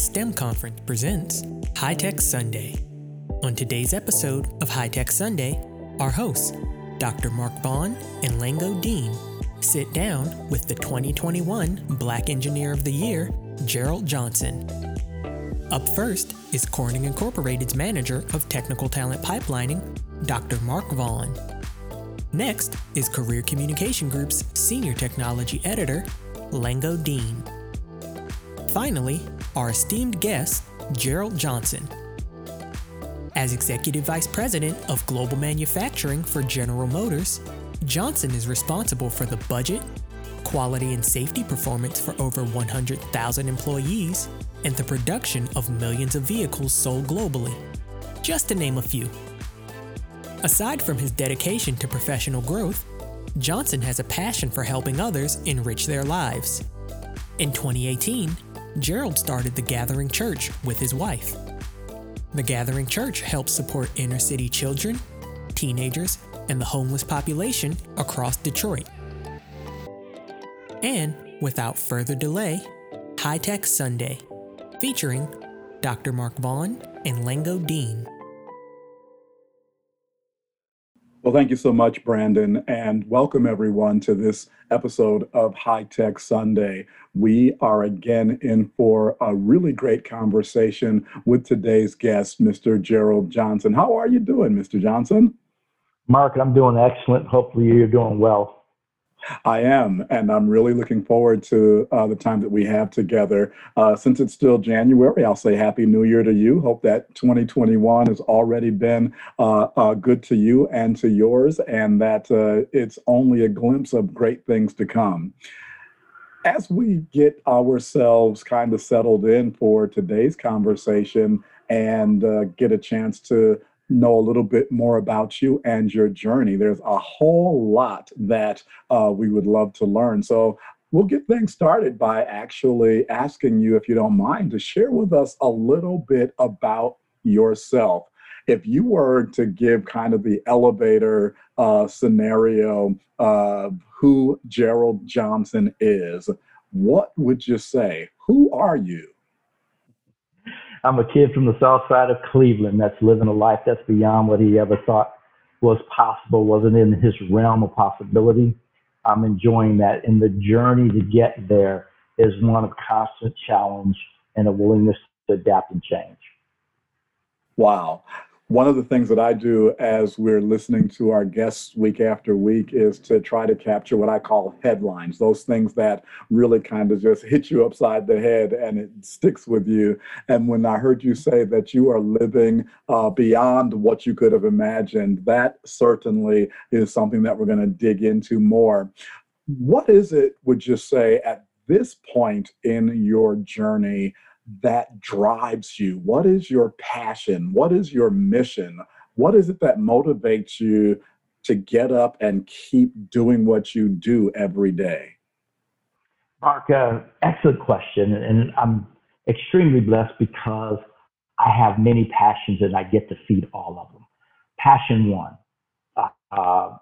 STEM Conference presents High Tech Sunday. On today's episode of High Tech Sunday, our hosts, Dr. Mark Vaughn and Lango Deen, sit down with the 2021 Black Engineer of the Year, Gerald Johnson. Up first is Corning Incorporated's Manager of Technical Talent Pipelining, Dr. Mark Vaughn. Next is Career Communication Group's Senior Technology Editor, Lango Deen. Finally, our esteemed guest, Gerald Johnson. As Executive Vice President of Global Manufacturing for General Motors, Johnson is responsible for the budget, quality and safety performance for over 100,000 employees, and the production of millions of vehicles sold globally, just to name a few. Aside from his dedication to professional growth, Johnson has a passion for helping others enrich their lives. In 2018, Gerald started the Gathering Church with his wife. The Gathering Church helps support inner city children, teenagers, and the homeless population across Detroit. And without further delay, High Tech Sunday, featuring Dr. Mark Vaughn and Lango Deen. Well, thank you so much, Brandon, and welcome everyone to this episode of High Tech Sunday. We are again in for a really great conversation with today's guest, Mr. Gerald Johnson. How are you doing, Mr. Johnson? Mark, I'm doing excellent. Hopefully, you're doing well. I am, and I'm really looking forward to uh, the time that we have together. Uh, since it's still January, I'll say Happy New Year to you. Hope that 2021 has already been uh, uh, good to you and to yours, and that uh, it's only a glimpse of great things to come. As we get ourselves kind of settled in for today's conversation and uh, get a chance to know a little bit more about you and your journey. There's a whole lot that uh, we would love to learn. So we'll get things started by actually asking you, if you don't mind, to share with us a little bit about yourself. If you were to give kind of the elevator uh, scenario of who Gerald Johnson is, what would you say? Who are you? I'm a kid from the south side of Cleveland that's living a life that's beyond what he ever thought was possible, wasn't in his realm of possibility. I'm enjoying that. And the journey to get there is one of constant challenge and a willingness to adapt and change. Wow one of the things that I do as we're listening to our guests week after week is to try to capture what I call headlines, those things that really kind of just hit you upside the head and it sticks with you. And when I heard you say that you are living uh, beyond what you could have imagined, that certainly is something that we're going to dig into more. What is it, would you say, at this point in your journey? That drives you? What is your passion? What is your mission? What is it that motivates you to get up and keep doing what you do every day? Mark, uh, excellent question. And I'm extremely blessed because I have many passions and I get to feed all of them. Passion one, uh, uh,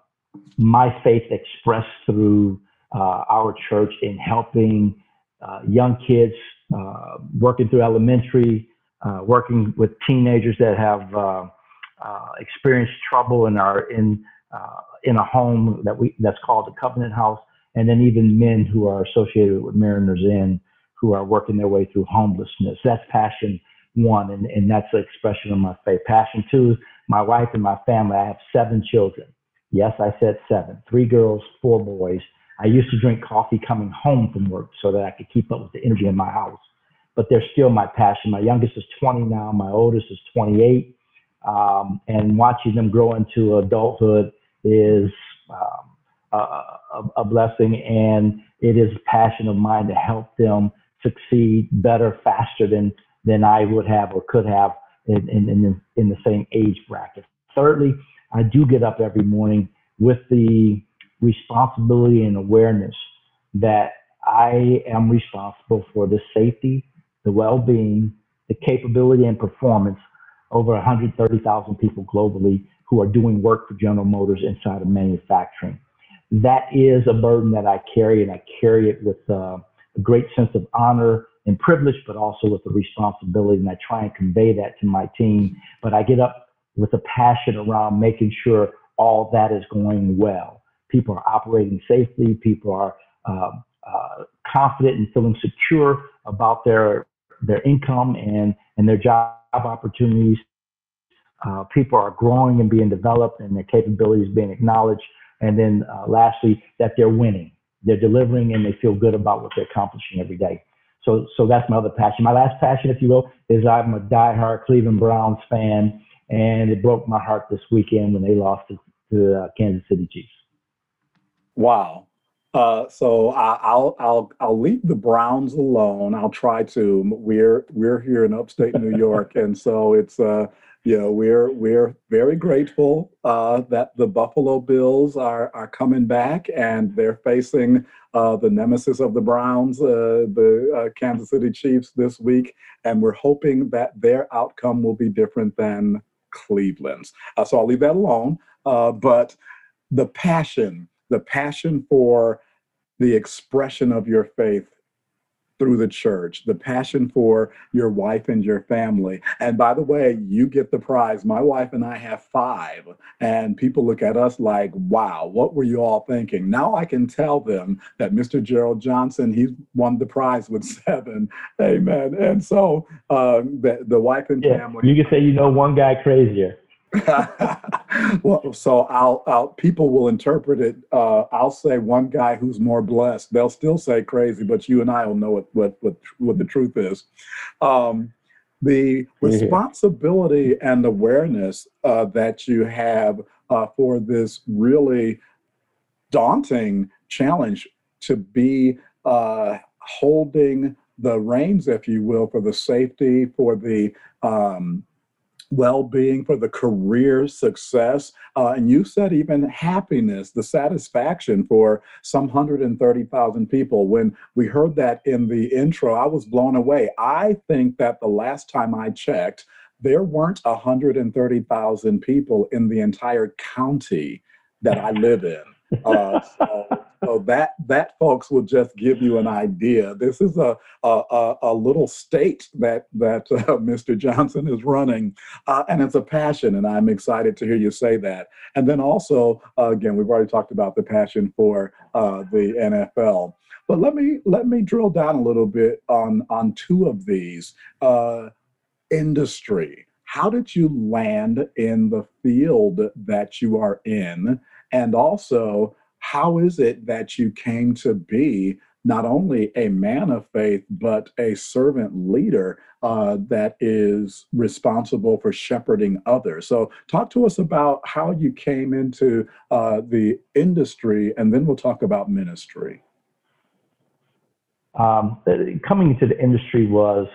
my faith expressed through uh, our church in helping uh, young kids uh, working through elementary, uh, working with teenagers that have uh, uh, experienced trouble and are in in a home that we that's called the Covenant House, and then even men who are associated with Mariners Inn who are working their way through homelessness. That's passion one, and, and that's the expression of my faith. Passion two, my wife and my family. I have seven children. Yes, I said seven. Three girls, four boys. I used to drink coffee coming home from work so that I could keep up with the energy in my house. But they're still my passion. My youngest is 20 now. My oldest is 28. Um, and watching them grow into adulthood is um, a, a, blessing. And it is a passion of mine to help them succeed better, faster than, than I would have or could have in, in, in, in the same age bracket. Thirdly, I do get up every morning with the responsibility and awareness that I am responsible for the safety, the well-being, the capability and performance over 130,000 people globally who are doing work for General Motors inside of manufacturing. That is a burden that I carry, and I carry it with uh, a great sense of honor and privilege, but also with the responsibility. And I try and convey that to my team. But I get up with a passion around making sure all that is going well. People are operating safely. People are uh, uh, confident and feeling secure about their their income and and their job opportunities. Uh, people are growing and being developed, and their capabilities being acknowledged. And then, uh, lastly, that they're winning, they're delivering, and they feel good about what they're accomplishing every day. So, so that's my other passion. My last passion, if you will, is I'm a diehard Cleveland Browns fan, and it broke my heart this weekend when they lost to, to uh, Kansas City Chiefs. Wow. Uh, so I, will I'll I'll leave the Browns alone. I'll try to. We're we're here in upstate New York, and so it's uh you know we're we're very grateful uh, that the Buffalo Bills are are coming back and they're facing uh, the nemesis of the Browns, uh, the uh, Kansas City Chiefs this week, and we're hoping that their outcome will be different than Cleveland's. Uh, so I'll leave that alone. Uh, but the passion the passion for the expression of your faith through the church, the passion for your wife and your family. And by the way, you get the prize. My wife and I have five, and people look at us like, wow, what were you all thinking? Now I can tell them that Mr. Gerald Johnson, he won the prize with seven. Amen. And so uh, the, the wife and yeah, family. You can say you know one guy crazier. well, so I'll, I'll, people will interpret it. Uh, I'll say one guy who's more blessed. They'll still say crazy, but you and I will know what what what, what the truth is. Um, the responsibility and awareness uh, that you have uh, for this really daunting challenge to be uh, holding the reins, if you will, for the safety, for the um, well-being for the career success uh, and you said even happiness the satisfaction for some 130000 people. When we heard that in the intro i was blown away. I think that the last time i checked there weren't 130000 people in the entire county that i live in uh, so so that that folks will just give you an idea. This is a a, a little state that that uh, Mr. Johnson is running, uh, and it's a passion. And I'm excited to hear you say that. And then also, uh, again, we've already talked about the passion for uh, the NFL. But let me let me drill down a little bit on on two of these uh, industry. How did you land in the field that you are in? And also, how is it that you came to be not only a man of faith, but a servant leader uh, that is responsible for shepherding others. So, talk to us about how you came into uh, the industry, and then we'll talk about ministry. Um, coming into the industry was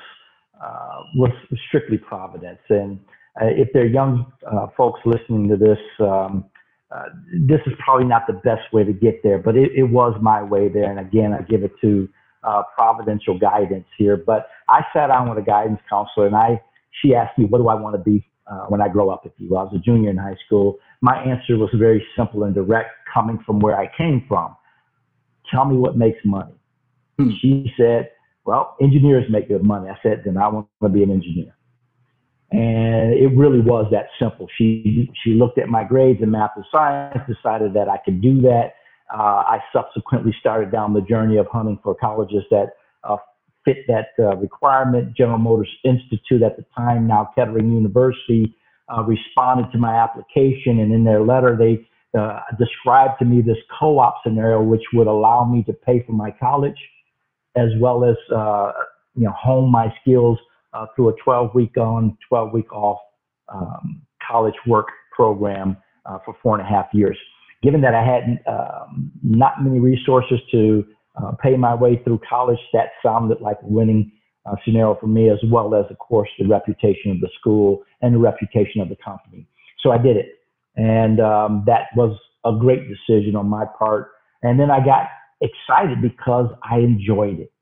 uh, was strictly providence, and uh, if there are young uh, folks listening to this. Um, uh, this is probably not the best way to get there, but it, it was my way there. And again, I give it to uh, providential guidance here. But I sat down with a guidance counselor, and I she asked me, "What do I want to be uh, when I grow up?" If you will, I was a junior in high school. My answer was very simple and direct, coming from where I came from. Tell me what makes money. Hmm. She said, "Well, engineers make good money." I said, "Then I want to be an engineer." And it really was that simple. She she looked at my grades in math and science, decided that I could do that. Uh, I subsequently started down the journey of hunting for colleges that uh, fit that uh, requirement. General Motors Institute at the time, now Kettering University, uh, responded to my application, and in their letter they uh, described to me this co-op scenario, which would allow me to pay for my college, as well as uh, you know hone my skills uh, through a 12 week on, 12 week off um, college work program uh, for four and a half years. Given that I had um, not many resources to uh, pay my way through college, that sounded like a winning uh, scenario for me, as well as, of course, the reputation of the school and the reputation of the company. So I did it. And um, that was a great decision on my part. And then I got excited because I enjoyed it.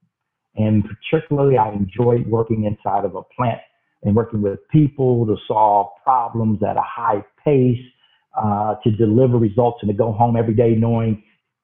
And particularly, I enjoyed working inside of a plant and working with people to solve problems at a high pace, uh, to deliver results and to go home every day knowing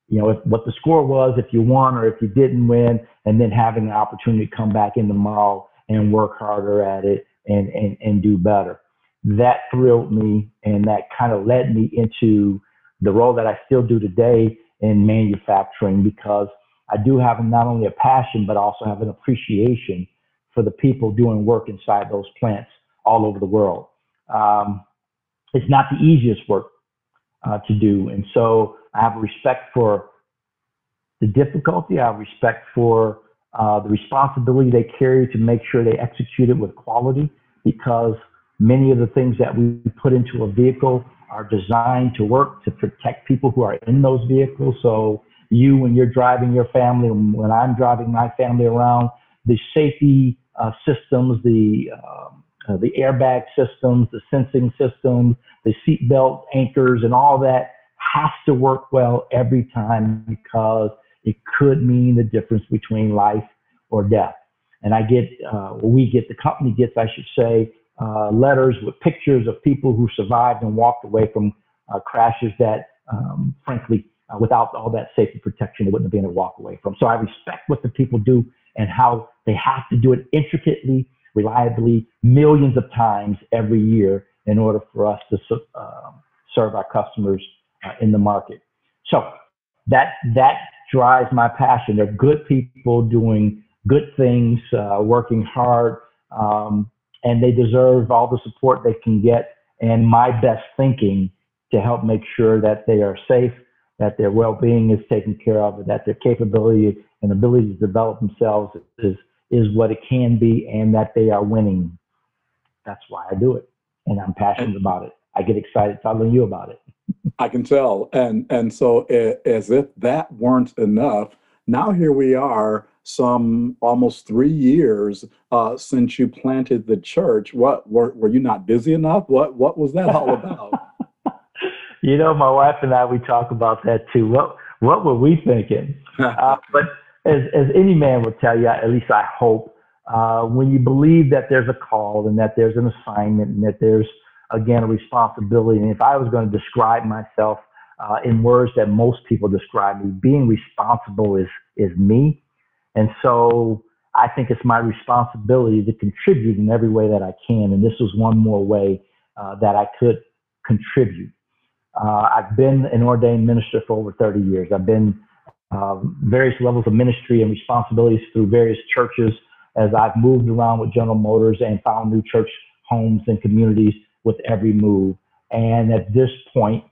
you know, if, what the score was, if you won or if you didn't win, and then having the opportunity to come back in tomorrow and work harder at it and, and, and do better. That thrilled me and that kind of led me into the role that I still do today in manufacturing because I do have not only a passion, but also have an appreciation for the people doing work inside those plants all over the world. Um, it's not the easiest work uh, to do. And so I have respect for the difficulty. I have respect for uh, the responsibility they carry to make sure they execute it with quality because many of the things that we put into a vehicle are designed to work to protect people who are in those vehicles. So you, when you're driving your family, when I'm driving my family around, the safety uh, systems, the um, uh, the airbag systems, the sensing systems, the seatbelt anchors, and all that has to work well every time because it could mean the difference between life or death. And I get, uh, we get, the company gets, I should say, uh, letters with pictures of people who survived and walked away from uh, crashes that, um, frankly, uh, without all that safety protection, they wouldn't been able to walk away from. So I respect what the people do and how they have to do it intricately, reliably, millions of times every year in order for us to uh, serve our customers uh, in the market. So that that drives my passion. They're good people doing good things, uh, working hard, um, and they deserve all the support they can get and my best thinking to help make sure that they are safe, that their well-being is taken care of, that their capability and ability to develop themselves is is what it can be, and that they are winning. That's why I do it, and I'm passionate about it. I get excited telling you about it. I can tell, and and so as if that weren't enough, now here we are, some almost three years uh, since you planted the church. What were were you not busy enough? What what was that all about? You know, my wife and I we talk about that too. What what were we thinking? uh, but as as any man will tell you, at least I hope, uh, when you believe that there's a call and that there's an assignment and that there's again a responsibility, and if I was going to describe myself uh, in words that most people describe me, being responsible is is me, and so I think it's my responsibility to contribute in every way that I can, and this was one more way uh, that I could contribute. Uh, I've been an ordained minister for over 30 years. I've been um, various levels of ministry and responsibilities through various churches as I've moved around with General Motors and found new church homes and communities with every move. And at this point,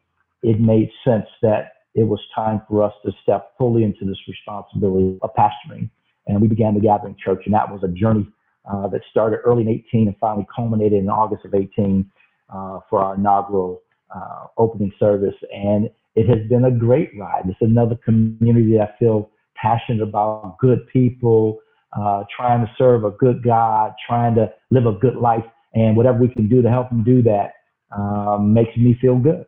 it made sense that it was time for us to step fully into this responsibility of pastoring. And we began the Gathering Church, and that was a journey uh, that started early in 18 and finally culminated in August of 18 uh, for our inaugural uh, opening service. And it has been a great ride. It's another community I feel passionate about, good people, uh, trying to serve a good God, trying to live a good life, and whatever we can do to help them do that um, makes me feel good.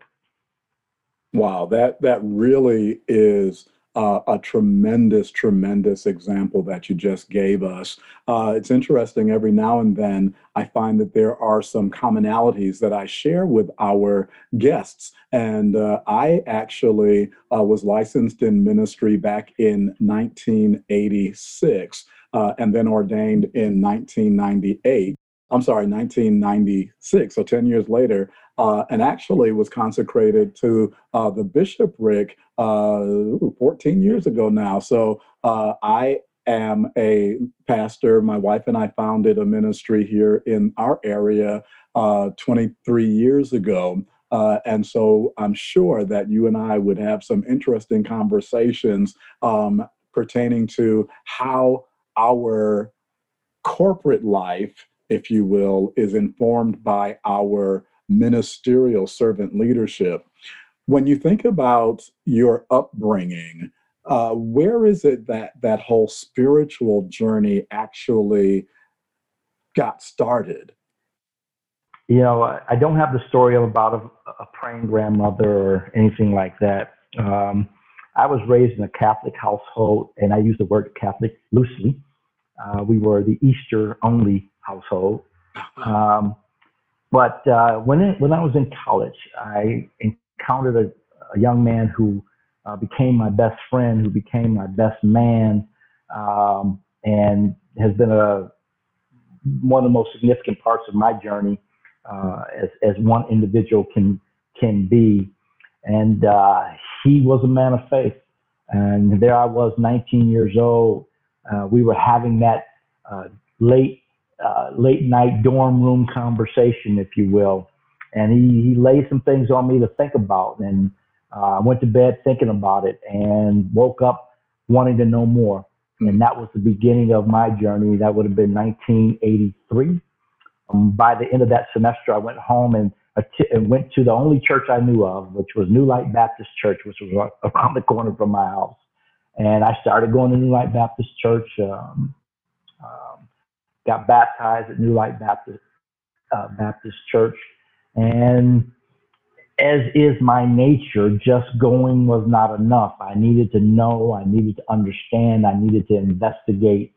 Wow, that that really is uh, a tremendous, tremendous example that you just gave us. Uh, it's interesting, every now and then I find that there are some commonalities that I share with our guests. And uh, I actually uh, was licensed in ministry back in 1986 uh, and then ordained in 1998. I'm sorry, 1996. So 10 years later, uh, and actually was consecrated to uh, the bishopric uh, 14 years ago now. So uh, I am a pastor. My wife and I founded a ministry here in our area uh, 23 years ago. Uh, and so I'm sure that you and I would have some interesting conversations um, pertaining to how our corporate life if you will, is informed by our ministerial servant leadership. When you think about your upbringing, uh, where is it that that whole spiritual journey actually got started? You know, I don't have the story about a, a praying grandmother or anything like that. Um, I was raised in a Catholic household, and I use the word Catholic loosely. Uh, we were the Easter only household. Um, but uh, when it, when I was in college, I encountered a, a young man who uh, became my best friend, who became my best man, um, and has been a one of the most significant parts of my journey uh, as as one individual can can be. And uh, he was a man of faith. And there I was, 19 years old. Uh, we were having that uh, late uh, late night dorm room conversation, if you will. And he, he laid some things on me to think about. And uh, I went to bed thinking about it and woke up wanting to know more. And that was the beginning of my journey. That would have been 1983. Um, by the end of that semester, I went home and, and went to the only church I knew of, which was New Light Baptist Church, which was around the corner from my house. And I started going to New Light Baptist Church. Um, um, got baptized at New Light Baptist uh, Baptist Church, and as is my nature, just going was not enough. I needed to know, I needed to understand, I needed to investigate.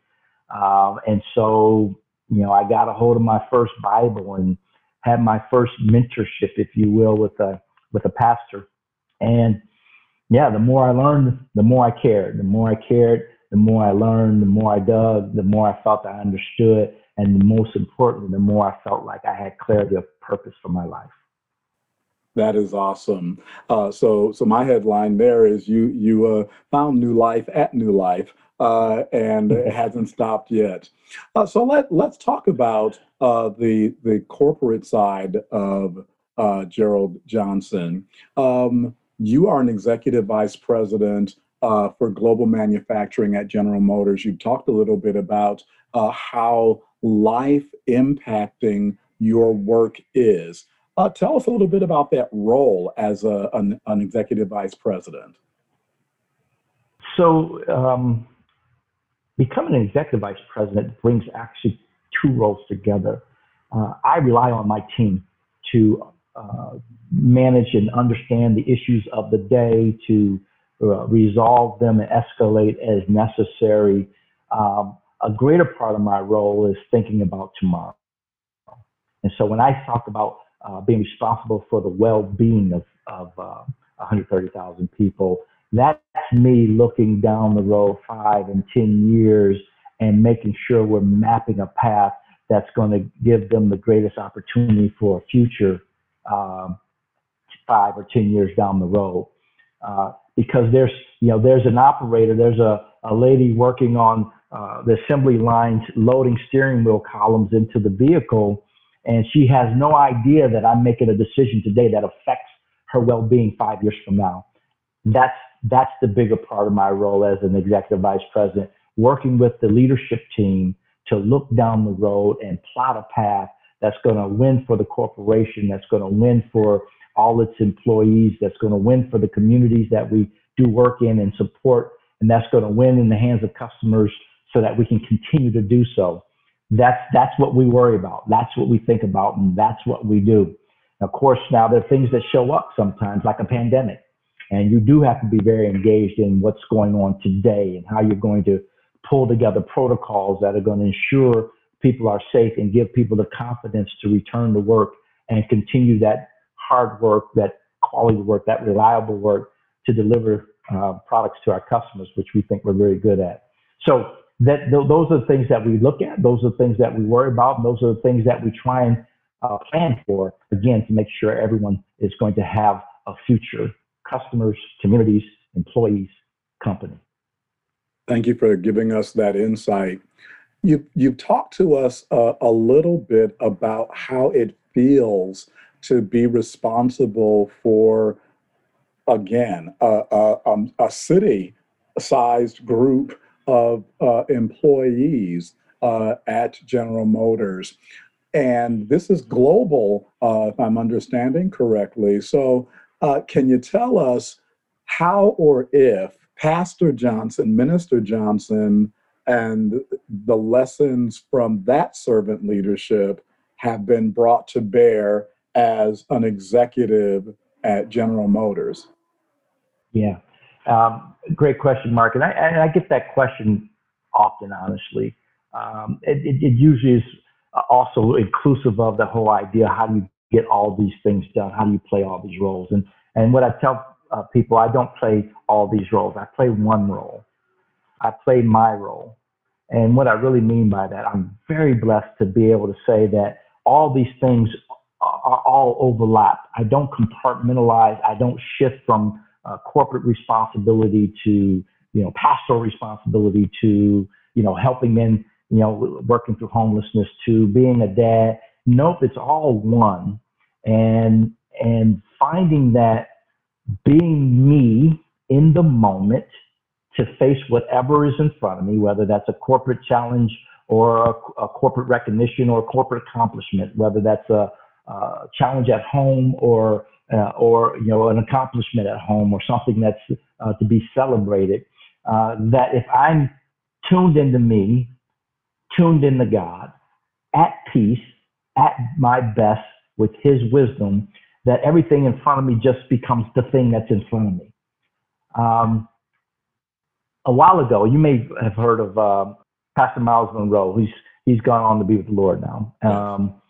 Um, and so, you know, I got a hold of my first Bible and had my first mentorship, if you will, with a with a pastor. And yeah, the more I learned, the more I cared. The more I cared, the more I learned, the more I dug, the more I felt I understood, and most importantly, the more I felt like I had clarity of purpose for my life. That is awesome. Uh, so, so my headline there is you you uh, found new life at New Life, uh, and it hasn't stopped yet. Uh, so let let's talk about uh, the the corporate side of uh, Gerald Johnson. Um, you are an executive vice president for global manufacturing at General Motors. You've talked a little bit about how life impacting your work is. Uh, tell us a little bit about that role as a, an, an executive vice president. So, um, becoming an executive vice president brings actually two roles together. Uh, I rely on my team to uh, manage and understand the issues of the day, to uh, resolve them and escalate as necessary. Um, a greater part of my role is thinking about tomorrow. And so when I talk about uh, being responsible for the well-being of, of uh, 130,000 people. That's me looking down the road five and 10 years and making sure we're mapping a path that's going to give them the greatest opportunity for a future um, five or 10 years down the road. Uh, because there's, you know, there's an operator, there's a, a lady working on uh, the assembly lines loading steering wheel columns into the vehicle and she has no idea that I'm making a decision today that affects her well-being five years from now. That's that's the bigger part of my role as an executive vice president, working with the leadership team to look down the road and plot a path that's going to win for the corporation, that's going to win for all its employees, that's going to win for the communities that we do work in and support, and that's going to win in the hands of customers so that we can continue to do so. That's that's what we worry about. That's what we think about, and that's what we do. Of course, now there are things that show up sometimes, like a pandemic, and you do have to be very engaged in what's going on today and how you're going to pull together protocols that are going to ensure people are safe and give people the confidence to return to work and continue that hard work, that quality work, that reliable work to deliver uh, products to our customers, which we think we're very good at. So that th- those are the things that we look at. Those are the things that we worry about. And those are the things that we try and uh, plan for, again, to make sure everyone is going to have a future customers, communities, employees, company. Thank you for giving us that insight. You, you've talked to us uh, a little bit about how it feels to be responsible for, again, a, a, um, a city sized group of uh, employees uh, at General Motors. And this is global, uh, if I'm understanding correctly. So, uh, can you tell us how or if Pastor Johnson, Minister Johnson, and the lessons from that servant leadership have been brought to bear as an executive at General Motors? Yeah. Um, great question, Mark. And I, and I get that question often, honestly. Um, it, it, it, usually is also inclusive of the whole idea how do you get all these things done? How do you play all these roles? And, and what I tell uh, people, I don't play all these roles. I play one role. I play my role. And what I really mean by that, I'm very blessed to be able to say that all these things are all overlapped. I don't compartmentalize. I don't shift from uh, corporate responsibility to you know pastoral responsibility to you know helping men you know working through homelessness to being a dad. Nope, it's all one. And and finding that being me in the moment to face whatever is in front of me, whether that's a corporate challenge or a, a corporate recognition or a corporate accomplishment, whether that's a, a challenge at home or uh, or you know an accomplishment at home or something that's uh, to be celebrated. Uh, that if I'm tuned into me, tuned into God, at peace, at my best with His wisdom, that everything in front of me just becomes the thing that's in front of me. Um, a while ago, you may have heard of uh, Pastor Myles Munroe. He's he's gone on to be with the Lord now. Um,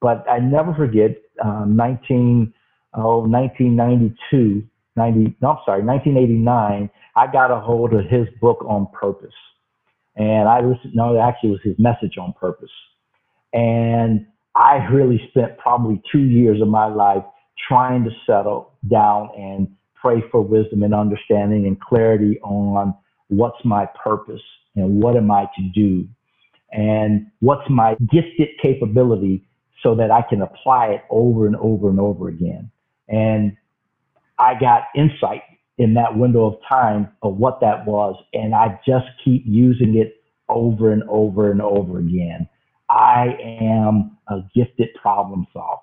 but I never forget um, 19, oh, 1992, 90, no, I'm sorry, 1989. I got a hold of his book on purpose, and I listened. No, actually, it was his message on purpose, and I really spent probably two years of my life trying to settle down and pray for wisdom and understanding and clarity on what's my purpose and what am I to do and what's my gifted capability so that I can apply it over and over and over again. And I got insight in that window of time of what that was. And I just keep using it over and over and over again. I am a gifted problem solver.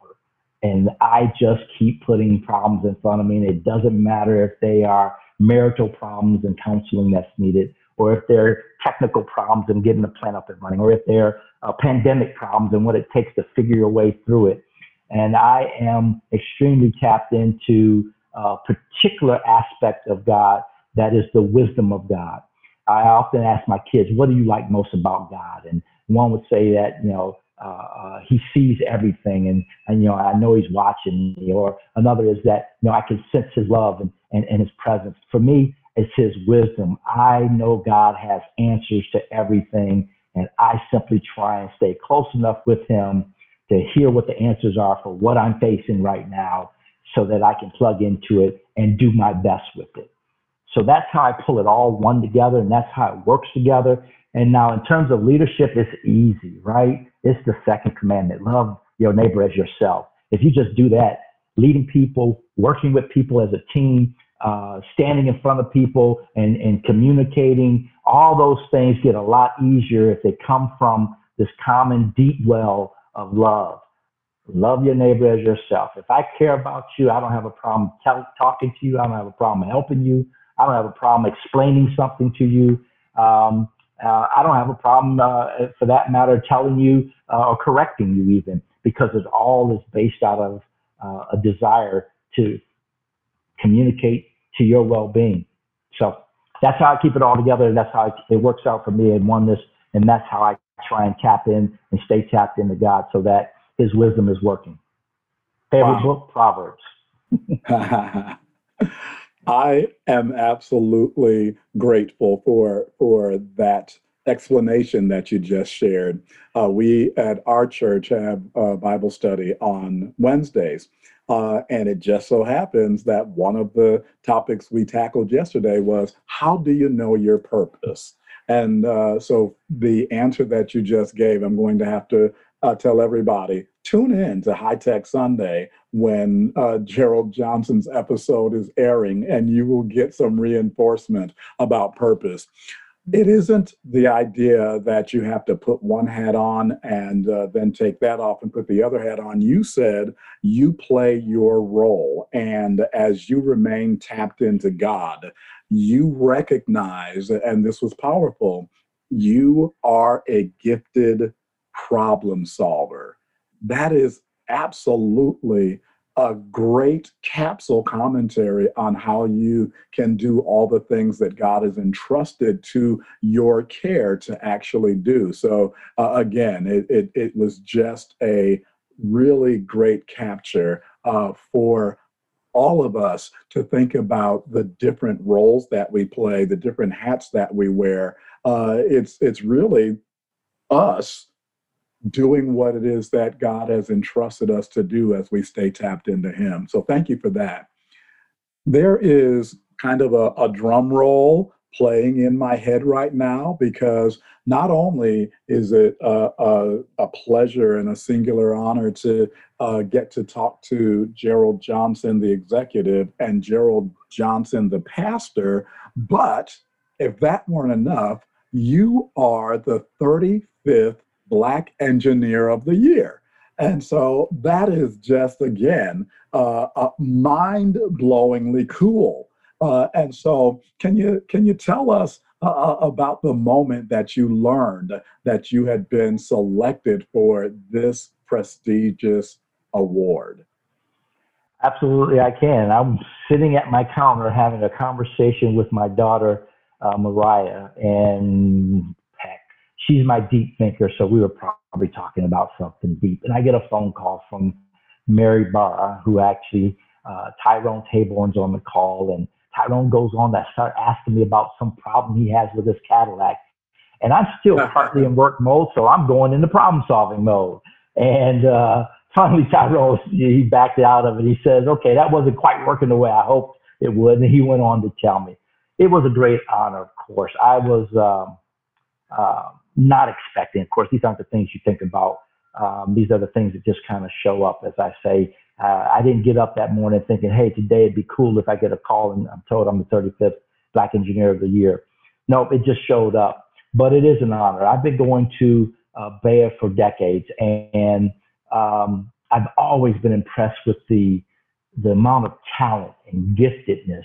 And I just keep putting problems in front of me. And it doesn't matter if they are marital problems and counseling that's needed, or if they're technical problems and getting the plant up and running, or if they're uh, pandemic problems and what it takes to figure your way through it. And I am extremely tapped into a particular aspect of God that is the wisdom of God. I often ask my kids, what do you like most about God? And one would say that, you know, uh, uh, he sees everything and, and, you know, I know he's watching me. Or another is that, you know, I can sense his love and, and, and his presence. For me, it's his wisdom. I know God has answers to everything, and I simply try and stay close enough with him to hear what the answers are for what I'm facing right now so that I can plug into it and do my best with it. So that's how I pull it all one together, and that's how it works together. And now, in terms of leadership, it's easy, right? It's the second commandment love your neighbor as yourself. If you just do that, leading people, working with people as a team, uh, standing in front of people and, and communicating, all those things get a lot easier if they come from this common deep well of love. Love your neighbor as yourself. If I care about you, I don't have a problem talking to you. I don't have a problem helping you. I don't have a problem explaining something to you. Um, uh, I don't have a problem, uh, for that matter, telling you uh, or correcting you even, because it all is based out of uh, a desire to communicate to your well-being. So that's how I keep it all together. And that's how it works out for me in oneness. And that's how I try and tap in and stay tapped into God so that his wisdom is working. Favorite wow. book, Proverbs. I am absolutely grateful for for that explanation that you just shared. Uh, we at our church have a Bible study on Wednesdays. Uh, and it just so happens that one of the topics we tackled yesterday was how do you know your purpose? And uh, so the answer that you just gave, I'm going to have to uh, tell everybody tune in to High Tech Sunday when uh, Gerald Johnson's episode is airing, and you will get some reinforcement about purpose it isn't the idea that you have to put one hat on and uh, then take that off and put the other hat on. You said you play your role. And as you remain tapped into God, you recognize, and this was powerful, you are a gifted problem solver. That is absolutely a great capsule commentary on how you can do all the things that God has entrusted to your care to actually do. So, uh, again, it, it, it, was just a really great capture uh, for all of us to think about the different roles that we play, the different hats that we wear. Uh, it's it's really us doing what it is that God has entrusted us to do as we stay tapped into Him. So thank you for that. There is kind of a, a drum roll playing in my head right now because not only is it a, a, a pleasure and a singular honor to uh, get to talk to Gerald Johnson, the executive, and Gerald Johnson, the pastor, but if that weren't enough, you are the 35th Black Engineer of the Year. And so that is just, again, uh, uh, mind blowingly cool. Uh, and so, can you can you tell us uh, uh, about the moment that you learned that you had been selected for this prestigious award? Absolutely, I can. I'm sitting at my counter having a conversation with my daughter, uh, Mariah, and she's my deep thinker, so we were probably talking about something deep. And I get a phone call from Mary Barra, who actually, uh, Tyrone Taborn's on the call, and Tyrone goes on to start asking me about some problem he has with his Cadillac. And I'm still partly in work mode, so I'm going into problem solving mode. And uh, finally, Tyrone, he backed out of it. He says, okay, that wasn't quite working the way I hoped it would. And he went on to tell me. It was a great honor, of course. I was um, uh, not expecting, of course, these aren't the things you think about. Um, these are the things that just kind of show up, as I say, uh, I didn't get up that morning thinking, hey, today it'd be cool if I get a call and I'm told I'm the 35th Black Engineer of the Year. No, it just showed up. But it is an honor. I've been going to uh, BEYA for decades, and um, I've always been impressed with the the amount of talent and giftedness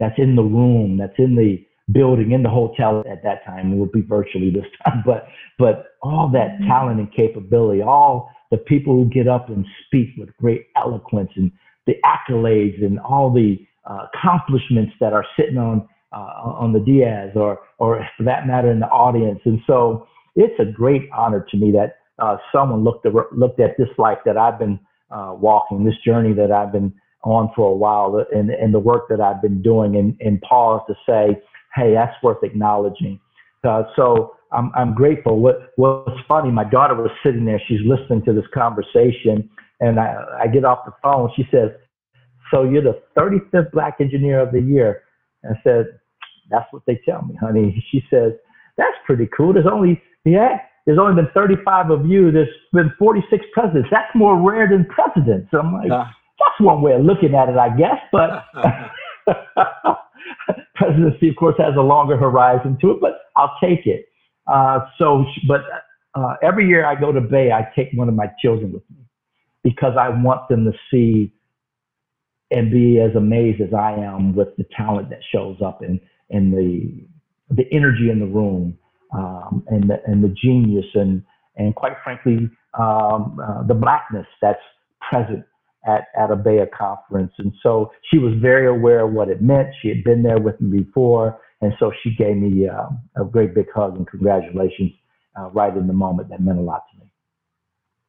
that's in the room, that's in the building, in the hotel at that time. It would be virtually this time, but but all that mm-hmm. talent and capability, all the people who get up and speak with great eloquence and the accolades and all the uh, accomplishments that are sitting on uh, on the dais or or for that matter in the audience. And so it's a great honor to me that uh, someone looked at, looked at this life that I've been uh, walking, this journey that I've been on for a while, and, and the work that I've been doing, and, and pause to say, hey, that's worth acknowledging. Uh, so I'm, I'm grateful. What, what's funny, my daughter was sitting there, she's listening to this conversation, and I, I get off the phone. She says, So you're the 35th Black Engineer of the Year. And I said, That's what they tell me, honey. She says, That's pretty cool. There's only, yeah, there's only been 35 of you. There's been 46 presidents. That's more rare than presidents. I'm like, uh, That's one way of looking at it, I guess. But. presidency, of course, has a longer horizon to it, but I'll take it. Uh, so, but uh, every year I go to BEYA, I take one of my children with me because I want them to see and be as amazed as I am with the talent that shows up and and the the energy in the room um, and the and the genius and and quite frankly um, uh, the blackness that's present at, at a BEYA conference. And so she was very aware of what it meant. She had been there with me before. And so she gave me uh, a great big hug and congratulations uh, right in the moment. That meant a lot to me.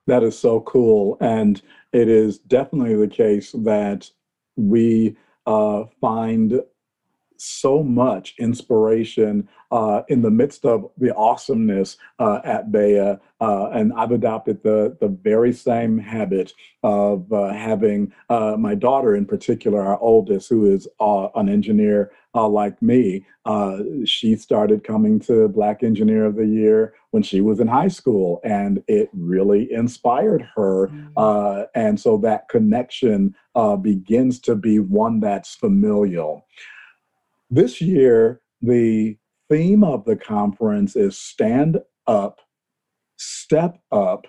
That is so cool. And it is definitely the case that we uh, find so much inspiration uh, in the midst of the awesomeness uh, at BEYA. Uh, and I've adopted the, the very same habit of uh, having uh, my daughter, in particular, our oldest, who is uh, an engineer like me. she started coming to Black Engineer of the Year when she was in high school, and it really inspired her. Mm-hmm. and so that connection begins to be one that's familial. This year, the theme of the conference is stand up, step up,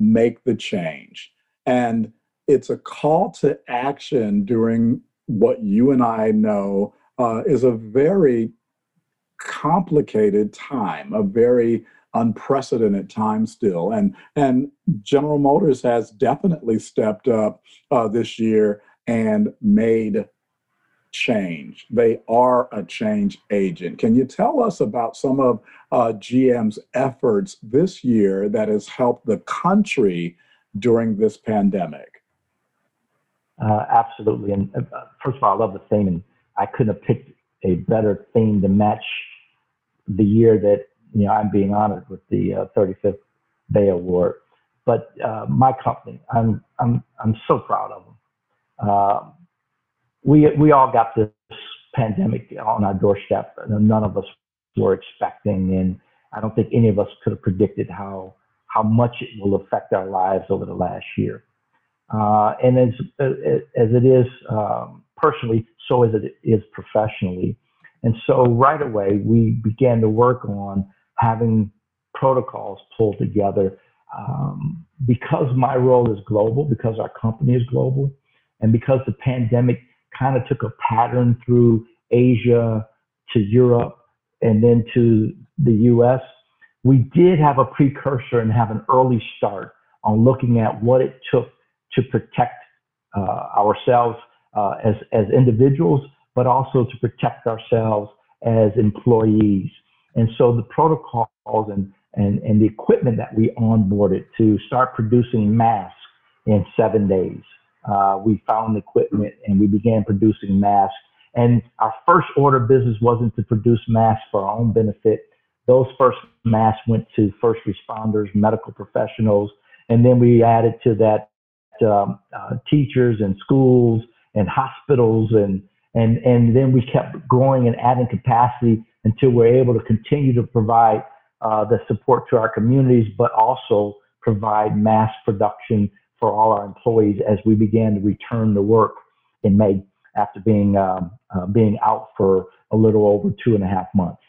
make the change. And it's a call to action during what you and I know uh, is a very complicated time, a very unprecedented time still. And, and General Motors has definitely stepped up uh, this year and made change. They are a change agent. Can you tell us about some of uh, GM's efforts this year that has helped the country during this pandemic? Uh, absolutely. And uh, first of all, I love the theme, and I couldn't have picked a better theme to match the year that you know I'm being honored with the uh, 35th BEYA Award. But uh, my company, I'm I'm I'm so proud of them. We we all got this pandemic on our doorstep, and none of us were expecting, and I don't think any of us could have predicted how how much it will affect our lives over the last year. Uh, and as as it is um, personally, so as it is professionally. And so right away we began to work on having protocols pulled together um, because my role is global, because our company is global, and because the pandemic kind of took a pattern through Asia to Europe and then to the US, we did have a precursor and have an early start on looking at what it took to protect uh, ourselves uh, as, as individuals, but also to protect ourselves as employees. And so the protocols and, and, and the equipment that we onboarded to start producing masks in seven days. Uh, we found equipment and we began producing masks. And our first order of business wasn't to produce masks for our own benefit. Those first masks went to first responders, medical professionals, and then we added to that um, uh, teachers and schools and hospitals and and and then we kept growing and adding capacity until we're able to continue to provide uh, the support to our communities, but also provide mass production for all our employees as we began to return to work in May after being um, uh, being out for a little over two and a half months.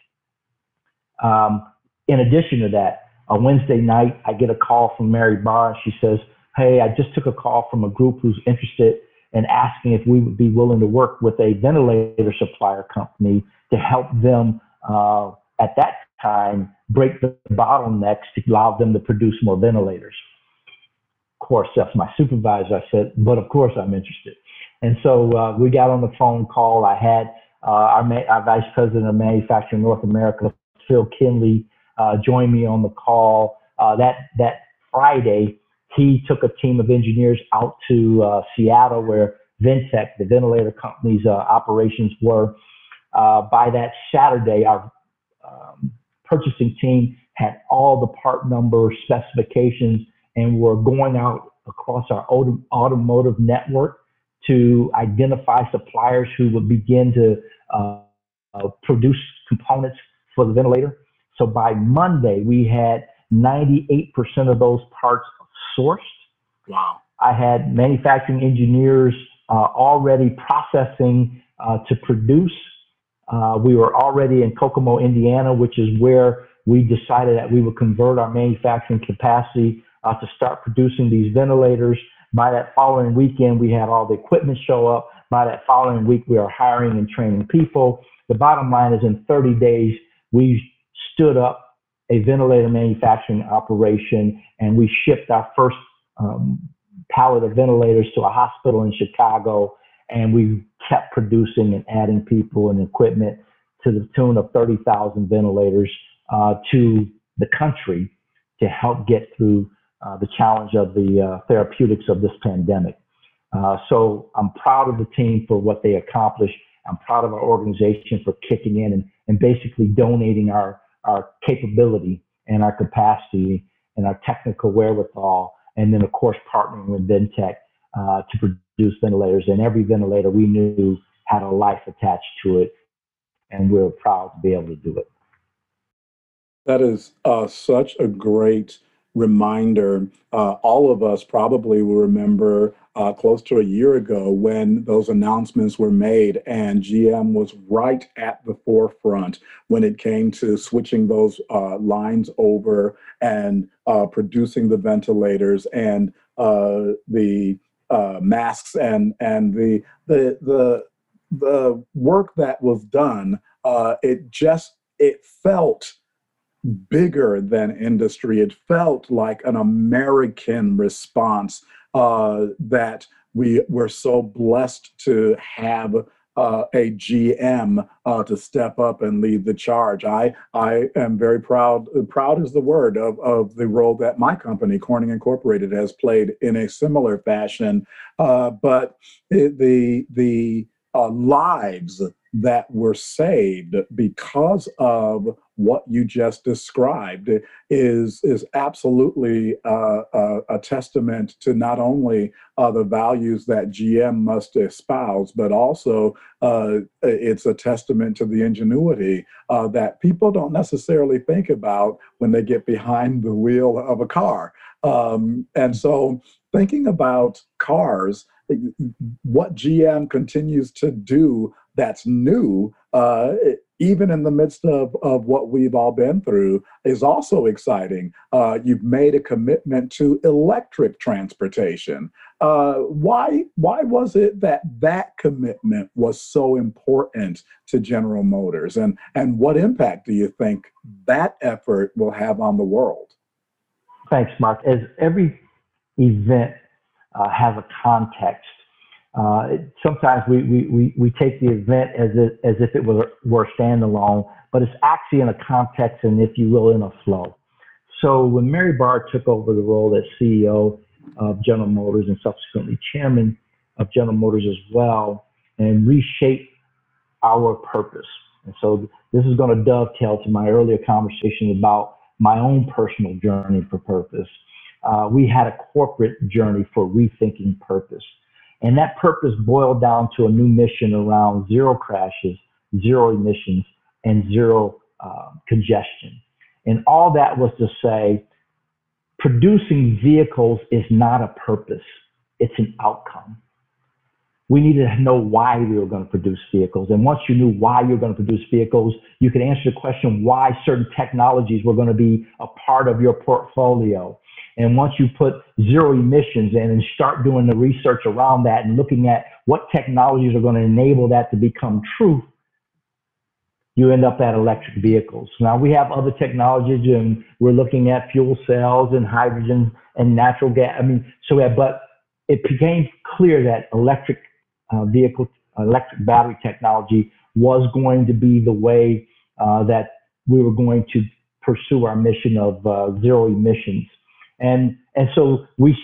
Um, in addition to that, on Wednesday night, I get a call from Mary Barra. She says, "Hey, I just took a call from a group who's interested in asking if we would be willing to work with a ventilator supplier company to help them uh, at that time break the bottlenecks to allow them to produce more ventilators." Course, that's my supervisor. I said, "But of course, I'm interested." And so uh, we got on the phone call. I had uh, our, ma- our, vice president of manufacturing North America, Phil Kienle, uh, join me on the call. Uh, that that Friday, he took a team of engineers out to Seattle, where Ventec, the ventilator company's operations were. by that Saturday, our um, purchasing team had all the part number specifications and we're going out across our auto- automotive network to identify suppliers who would begin to uh, uh, produce components for the ventilator. So by Monday, we had 98% of those parts sourced. Wow. I had manufacturing engineers uh, already processing uh, to produce. Uh, we were already in Kokomo, Indiana, which is where we decided that we would convert our manufacturing capacity uh, to start producing these ventilators. By that following weekend, we had all the equipment show up. By that following week, we are hiring and training people. The bottom line is in 30 days, we stood up a ventilator manufacturing operation and we shipped our first um, pallet of ventilators to a hospital in Chicago. And we kept producing and adding people and equipment to the tune of 30,000 ventilators uh, to the country to help get through uh, the challenge of the uh, therapeutics of this pandemic. Uh, so I'm proud of the team for what they accomplished. I'm proud of our organization for kicking in and, and basically donating our, our capability and our capacity and our technical wherewithal. And then, of course, partnering with Ventec uh, to produce ventilators. And every ventilator we knew had a life attached to it. And we we're proud to be able to do it. That is uh, such a great reminder. Uh, all of us probably will remember uh, close to a year ago when those announcements were made, and GM was right at the forefront when it came to switching those uh, lines over and uh, producing the ventilators and uh, the uh, masks and and the the the the work that was done. it just it felt bigger than industry. It felt like an American response uh, that we were so blessed to have uh, a GM uh, to step up and lead the charge. I I am very proud. Proud is the word of of the role that my company, Corning Incorporated, has played in a similar fashion. Uh, but the the uh, lives that were saved because of what you just described is is absolutely uh, a, a, testament to not only uh, the values that GM must espouse, but also uh, it's a testament to the ingenuity uh, that people don't necessarily think about when they get behind the wheel of a car. Um, and so, thinking about cars what GM continues to do that's new, uh, even in the midst of, of what we've all been through, is also exciting. Uh, you've made a commitment to electric transportation. Uh, why, why was it that that commitment was so important to General Motors? And, and what impact do you think that effort will have on the world? Thanks, Mark. As every event uh, has a context. Uh, sometimes we, we, we, take the event as if, as if it were, were standalone, but it's actually in a context and, if you will, in a flow. So when Mary Barra took over the role as CEO of General Motors and subsequently chairman of General Motors as well, and reshaped our purpose. And so this is going to dovetail to my earlier conversation about my own personal journey for purpose uh, we had a corporate journey for rethinking purpose. And that purpose boiled down to a new mission around zero crashes, zero emissions, and zero uh, congestion. And all that was to say, producing vehicles is not a purpose, it's an outcome. We needed to know why we were going to produce vehicles. And once you knew why you were going to produce vehicles, you could answer the question why certain technologies were going to be a part of your portfolio. And once you put zero emissions in and start doing the research around that and looking at what technologies are going to enable that to become true, you end up at electric vehicles. Now we have other technologies and we're looking at fuel cells and hydrogen and natural gas. I mean, so that, but it became clear that electric uh, vehicle, electric battery technology was going to be the way uh, that we were going to pursue our mission of uh, zero emissions. And, and so we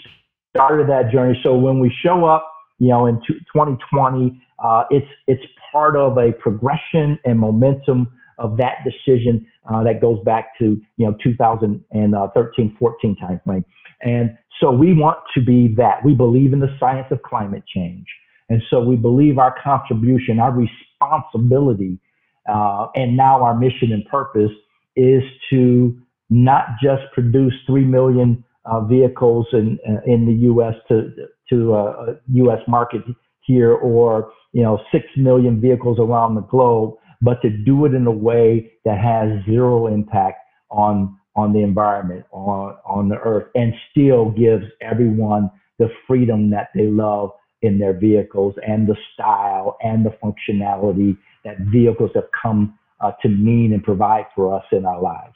started that journey. So when we show up, you know, in 2020, uh, it's, it's part of a progression and momentum of that decision uh, that goes back to, you know, 2013, 14 timeframe. And so we want to be that. We believe in the science of climate change. And so we believe our contribution, our responsibility, uh, and now our mission and purpose is to not just produce 3 million uh, vehicles in, uh, in the U.S. to, to uh, U.S. market here or, you know, 6 million vehicles around the globe, but to do it in a way that has zero impact on, on the environment, on, on the earth, and still gives everyone the freedom that they love in their vehicles and the style and the functionality that vehicles have come uh, to mean and provide for us in our lives.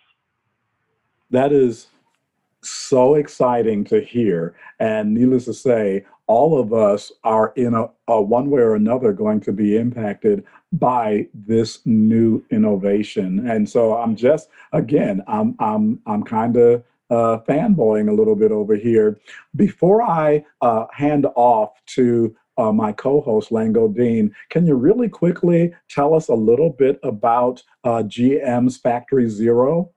That is so exciting to hear. And needless to say, all of us are in a, a, one way or another going to be impacted by this new innovation. And so I'm just again, I'm I'm I'm kind of uh, fanboying a little bit over here. Before I uh, hand off to uh, my co-host Lango Deen, can you really quickly tell us a little bit about uh, GM's Factory Zero?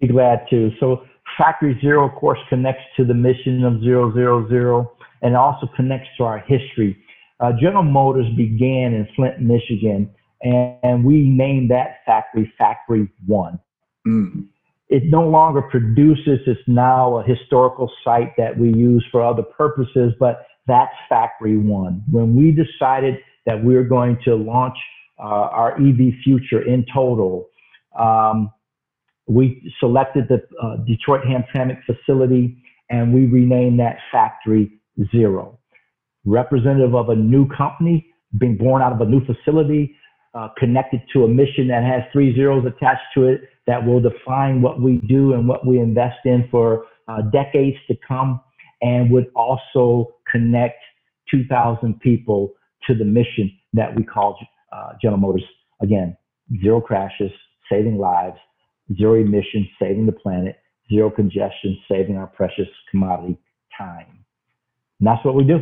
Be glad to. So Factory Zero, of course, connects to the mission of zero zero zero, and also connects to our history. Uh, General Motors began in Flint, Michigan, and, and we named that factory Factory One. Mm. It no longer produces, it's now a historical site that we use for other purposes, but that's Factory One. When we decided that we we're going to launch uh, our EV future in total, um, we selected the uh, Detroit Hamtramck facility and we renamed that Factory Zero. Representative of a new company being born out of a new facility, uh, connected to a mission that has three zeros attached to it that will define what we do and what we invest in for uh, decades to come, and would also connect 2,000 people to the mission that we call uh, General Motors, again, zero crashes, saving lives, zero emissions, saving the planet, zero congestion, saving our precious commodity time. And that's what we do.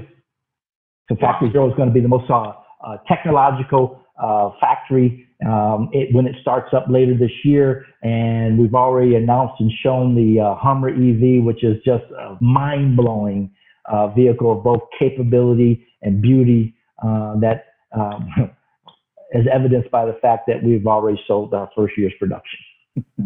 So Factory Zero is going to be the most uh, uh, technological uh, factory um, it, when it starts up later this year. And we've already announced and shown the uh, Hummer EV, which is just a mind blowing uh, vehicle of both capability and beauty uh, that um, is evidenced by the fact that we've already sold our first year's production.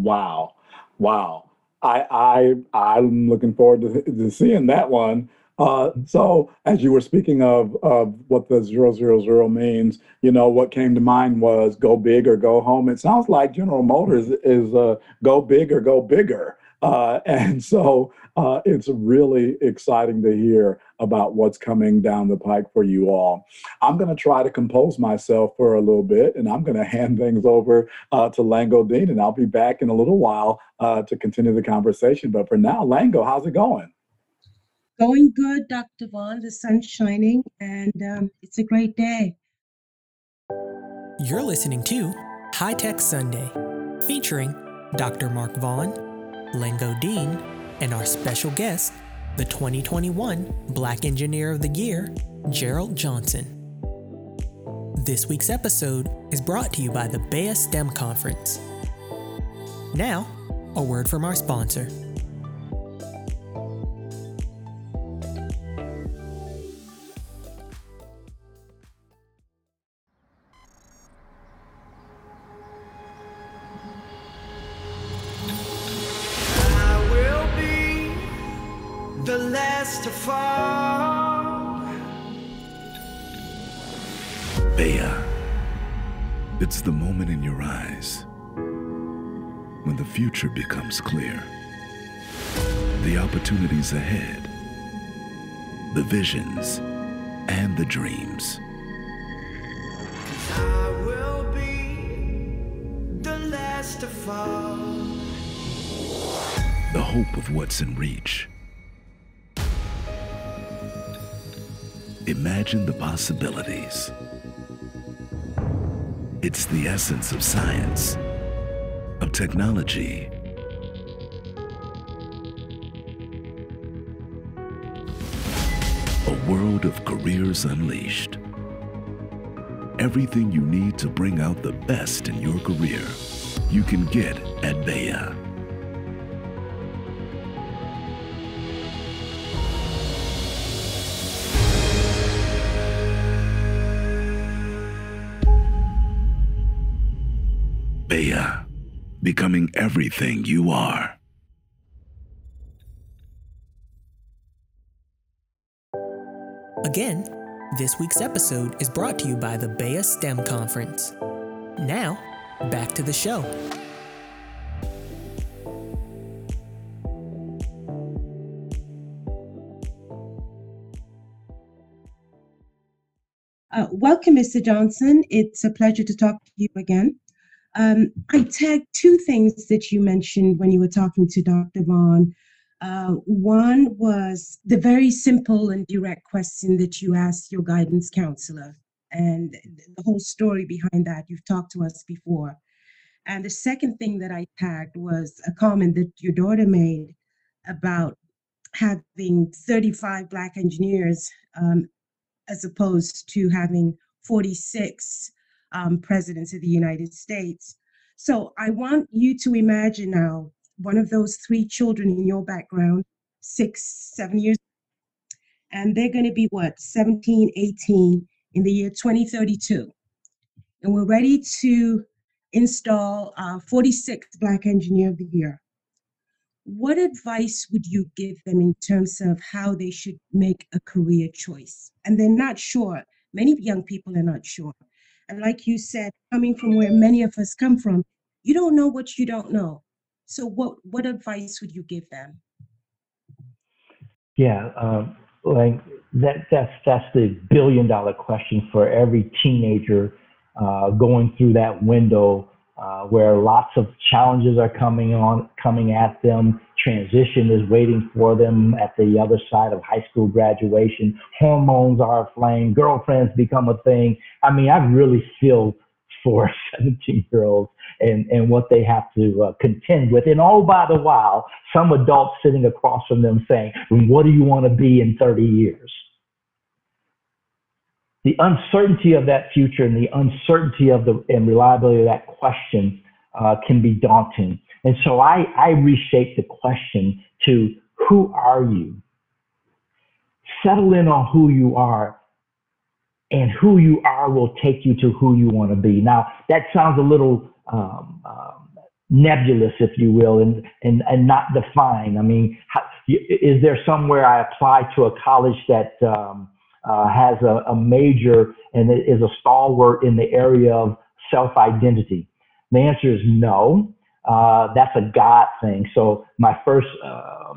Wow. Wow. I, I, I'm looking forward to, to seeing that one. Uh, so as you were speaking of, of what the zero zero zero means, you know, what came to mind was go big or go home. It sounds like General Motors is uh, go big or go bigger. Uh, and so uh, it's really exciting to hear about what's coming down the pike for you all. I'm going to try to compose myself for a little bit, and I'm going to hand things over uh, to Lango Deen, and I'll be back in a little while uh, to continue the conversation. But for now, Lango, how's it going? Going good, Dr. Vaughn. The sun's shining and um, it's a great day. You're listening to High Tech Sunday, featuring Dr. Mark Vaughn, Lango Deen, and our special guest, the 2021 Black Engineer of the Year, Gerald Johnson. This week's episode is brought to you by the BEYA STEM Conference. Now, a word from our sponsor. Opportunities ahead, the visions, and the dreams. I will be the last to fall. The hope of what's in reach. Imagine the possibilities. It's the essence of science, of technology. World of careers unleashed. Everything you need to bring out the best in your career, you can get at BEYA. BEYA, becoming everything you are. Again, this week's episode is brought to you by the BEYA STEM Conference. Now, back to the show. Uh, welcome, Mr. Johnson. It's a pleasure to talk to you again. Um, I tagged two things that you mentioned when you were talking to Dr. Vaughn. Uh, one was the very simple and direct question that you asked your guidance counselor, and the whole story behind that. You've talked to us before. And the second thing that I tagged was a comment that your daughter made about having 35 Black engineers um, as opposed to having 46 um, presidents of the United States. So I want you to imagine now one of those three children in your background, six, seven years, and they're going to be what, 17, 18 in the year 2032. And we're ready to install our 46th Black Engineer of the Year. What advice would you give them in terms of how they should make a career choice? And they're not sure. Many young people are not sure. And like you said, coming from where many of us come from, you don't know what you don't know. So what what advice would you give them? Yeah, um, like that that's that's the billion dollar question for every teenager uh, going through that window uh, where lots of challenges are coming on coming at them, transition is waiting for them at the other side of high school graduation. Hormones are aflame. Girlfriends become a thing. I mean, I really feel for 17 year olds and, and what they have to uh, contend with. And all by the while, some adults sitting across from them saying, What do you want to be in 30 years? The uncertainty of that future and the uncertainty of the and reliability of that question uh, can be daunting. And so I, I reshape the question to who are you? Settle in on who you are and who you are will take you to who you want to be. Now, that sounds a little um, um, nebulous, if you will, and, and, and not defined. I mean, how, is there somewhere I apply to a college that um, uh, has a, a major and is a stalwart in the area of self identity? The answer is no. Uh, that's a God thing. So my first uh,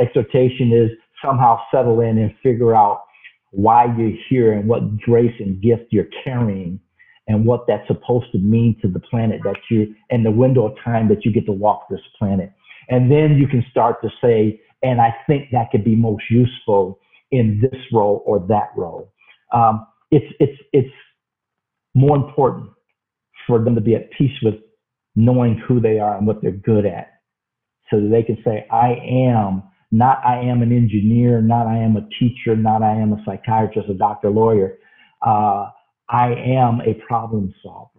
exhortation is somehow settle in and figure out why you're here and what grace and gift you're carrying and what that's supposed to mean to the planet that you and the window of time that you get to walk this planet. And then you can start to say, and I think that could be most useful in this role or that role. Um, it's it's it's more important for them to be at peace with knowing who they are and what they're good at, so that they can say, I am not I am an engineer, not I am a teacher, not I am a psychiatrist, a doctor, lawyer. Uh, I am a problem solver.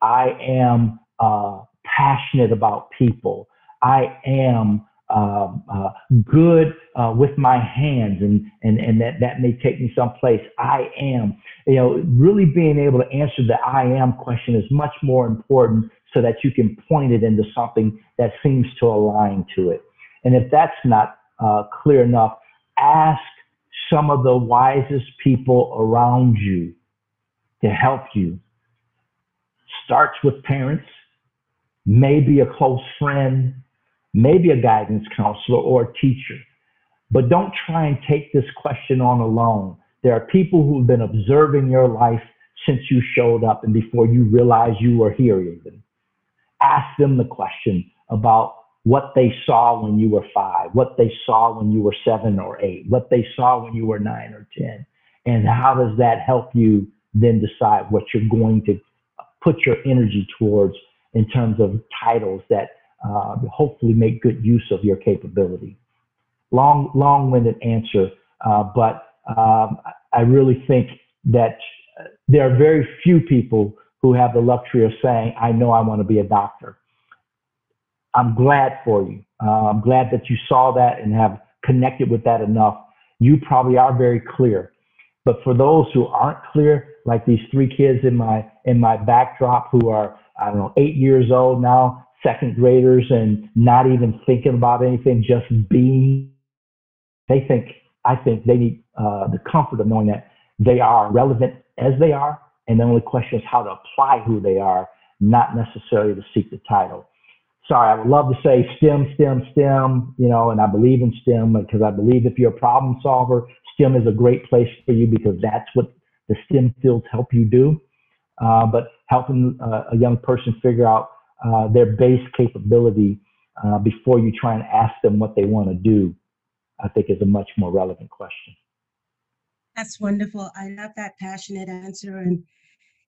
I am uh, passionate about people. I am um, uh, good uh, with my hands, and and and that that may take me someplace. I am, you know, really being able to answer the I am question is much more important, so that you can point it into something that seems to align to it. And if that's not uh, clear enough, ask some of the wisest people around you to help you. Starts with parents, maybe a close friend, maybe a guidance counselor or a teacher. But don't try and take this question on alone. There are people who've been observing your life since you showed up and before you realized you were here even. Ask them the question about what they saw when you were five, what they saw when you were seven or eight, what they saw when you were nine or 10. And how does that help you then decide what you're going to put your energy towards in terms of titles that uh, hopefully make good use of your capability. Long, long-winded answer, uh, but um, I really think that there are very few people who have the luxury of saying, "I know I want to be a doctor." I'm glad for you. Uh, I'm glad that you saw that and have connected with that enough. You probably are very clear. But for those who aren't clear, like these three kids in my in my backdrop who are I don't know eight years old now, second graders, and not even thinking about anything, just being. They think I think they need uh, the comfort of knowing that they are relevant as they are, and the only question is how to apply who they are, not necessarily to seek the title sorry, I would love to say STEM, STEM, STEM, you know, and I believe in STEM because I believe if you're a problem solver, STEM is a great place for you because that's what the STEM fields help you do. Uh, but helping uh, a young person figure out uh, their base capability uh, before you try and ask them what they want to do, I think is a much more relevant question. That's wonderful. I love that passionate answer. And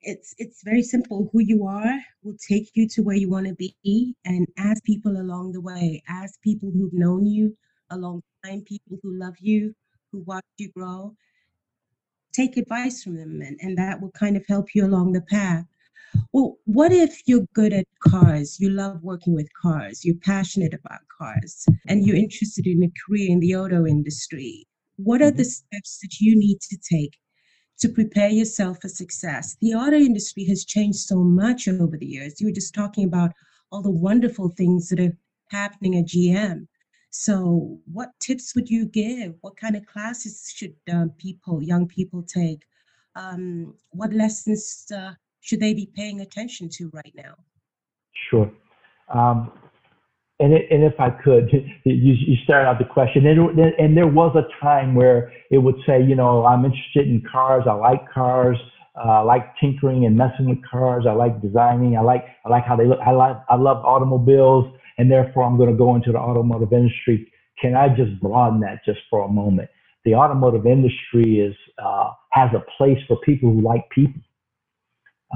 it's it's very simple who you are will take you to where you want to be and ask people along the way ask people who've known you a long time people who love you who watch you grow take advice from them and, and that will kind of help you along the path well what if you're good at cars you love working with cars you're passionate about cars and you're interested in a career in the auto industry what are the mm-hmm. steps that you need to take to prepare yourself for success. The auto industry has changed so much over the years. You were just talking about all the wonderful things that are happening at GM. So, what tips would you give? What kind of classes should um, people, young people, take? Um, what lessons uh, should they be paying attention to right now? Sure. Um, and, it, and if I could, you, you started out the question, and, and there was a time where it would say, you know, I'm interested in cars, I like cars, uh, I like tinkering and messing with cars, I like designing, I like I like how they look, I like I love automobiles, and therefore I'm going to go into the automotive industry. Can I just broaden that just for a moment? The automotive industry is uh, has a place for people who like people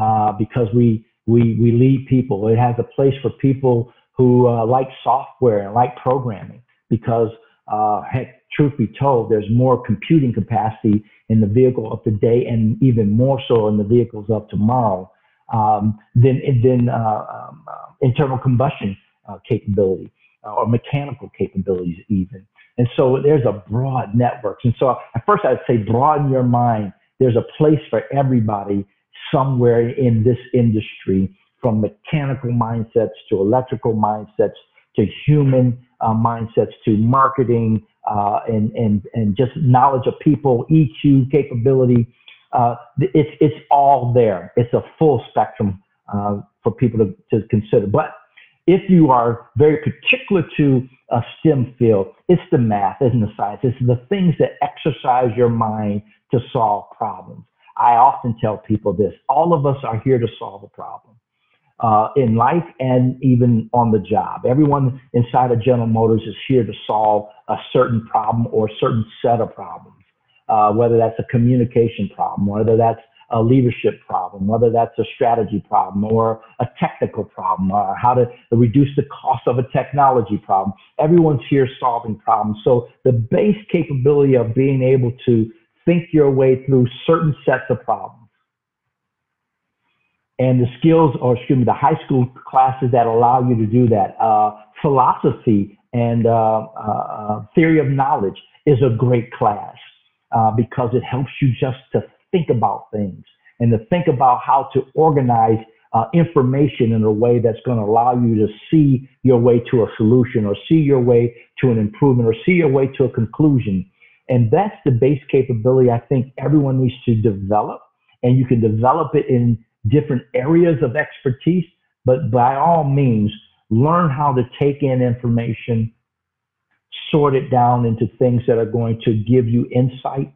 uh, because we we we lead people. It has a place for people who uh, like software and like programming because uh, heck, truth be told, there's more computing capacity in the vehicle of today and even more so in the vehicles of tomorrow um, than, than uh, um, uh, internal combustion capability uh, or mechanical capabilities even. And so there's a broad network. And so at first I'd say broaden your mind. There's a place for everybody somewhere in this industry from mechanical mindsets to electrical mindsets to human uh, mindsets to marketing uh, and, and, and just knowledge of people, EQ capability. Uh, it's, it's all there. It's a full spectrum uh, for people to, to consider. But if you are very particular to a STEM field, it's the math, isn't the science. It's the things that exercise your mind to solve problems. I often tell people this all of us are here to solve a problem uh, in life and even on the job. Everyone inside of General Motors is here to solve a certain problem or a certain set of problems, uh, whether that's a communication problem, whether that's a leadership problem, whether that's a strategy problem or a technical problem, or how to reduce the cost of a technology problem. Everyone's here solving problems. So the base capability of being able to think your way through certain sets of problems and the skills, or excuse me, the high school classes that allow you to do that. Uh, philosophy and uh, uh, theory of knowledge is a great class uh, because it helps you just to think about things and to think about how to organize uh, information in a way that's going to allow you to see your way to a solution or see your way to an improvement or see your way to a conclusion. And that's the base capability I think everyone needs to develop. And you can develop it in different areas of expertise, but by all means, learn how to take in information, sort it down into things that are going to give you insight,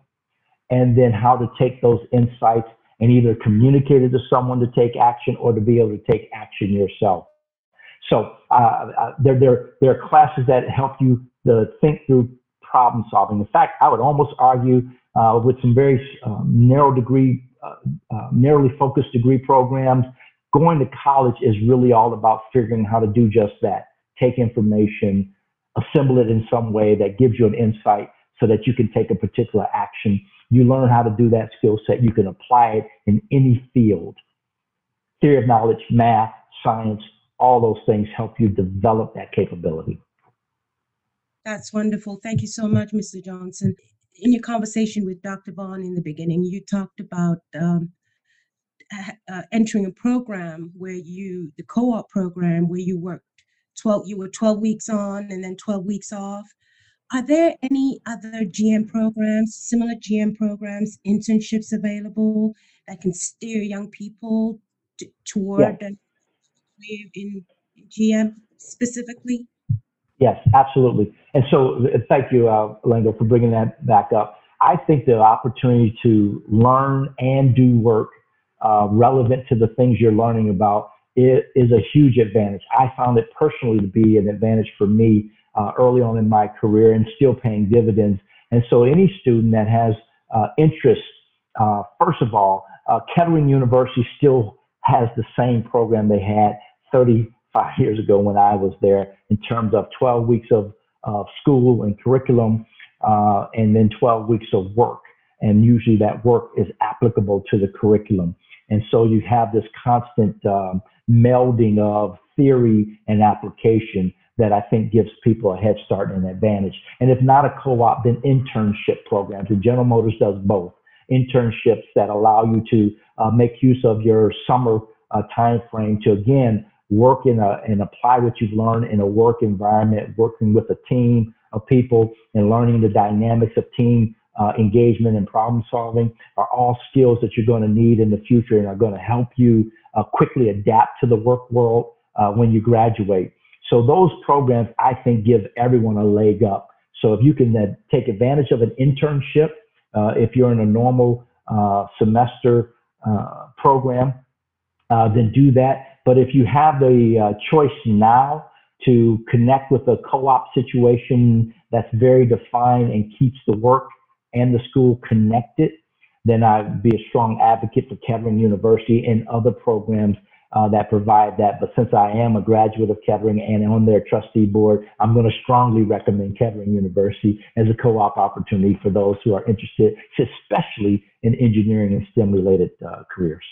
and then how to take those insights and either communicate it to someone to take action or to be able to take action yourself. So uh, uh, there, there, there are classes that help you to think through problem solving. In fact, I would almost argue uh, with some very um, narrow degree uh, uh, narrowly focused degree programs. Going to college is really all about figuring how to do just that. Take information, assemble it in some way that gives you an insight so that you can take a particular action. You learn how to do that skill set. You can apply it in any field. Theory of knowledge, math, science, all those things help you develop that capability. That's wonderful. Thank you so much, Mr. Johnson in your conversation with Dr. Vaughn in the beginning, you talked about um, uh, entering a program where you, the co-op program, where you worked 12, you were 12 weeks on and then 12 weeks off. Are there any other GM programs, similar GM programs, internships available that can steer young people to, toward yeah. in GM specifically? Yes, absolutely. And so, thank you, uh, Lango, for bringing that back up. I think the opportunity to learn and do work uh, relevant to the things you're learning about is, a huge advantage. I found it personally to be an advantage for me uh, early on in my career and still paying dividends. And so, any student that has uh, interest, uh, first of all, uh, Kettering University still has the same program they had 35 years ago when I was there in terms of 12 weeks of, of school and curriculum uh, and then 12 weeks of work. And usually that work is applicable to the curriculum. And so you have this constant um, melding of theory and application that I think gives people a head start and an advantage. And if not a co-op, then internship programs. And General Motors does both. Internships that allow you to uh, make use of your summer uh, time frame to again work in a and apply what you've learned in a work environment, working with a team of people and learning the dynamics of team uh, engagement and problem solving are all skills that you're going to need in the future and are going to help you uh, quickly adapt to the work world uh, when you graduate. So those programs, I think, give everyone a leg up. So if you can uh, take advantage of an internship, uh, if you're in a normal uh, semester program, then do that but if you have the uh, choice now to connect with a co-op situation that's very defined and keeps the work and the school connected, then I'd be a strong advocate for Kettering University and other programs uh, that provide that. But since I am a graduate of Kettering and on their trustee board, I'm going to strongly recommend Kettering University as a co-op opportunity for those who are interested, especially in engineering and STEM related uh, careers.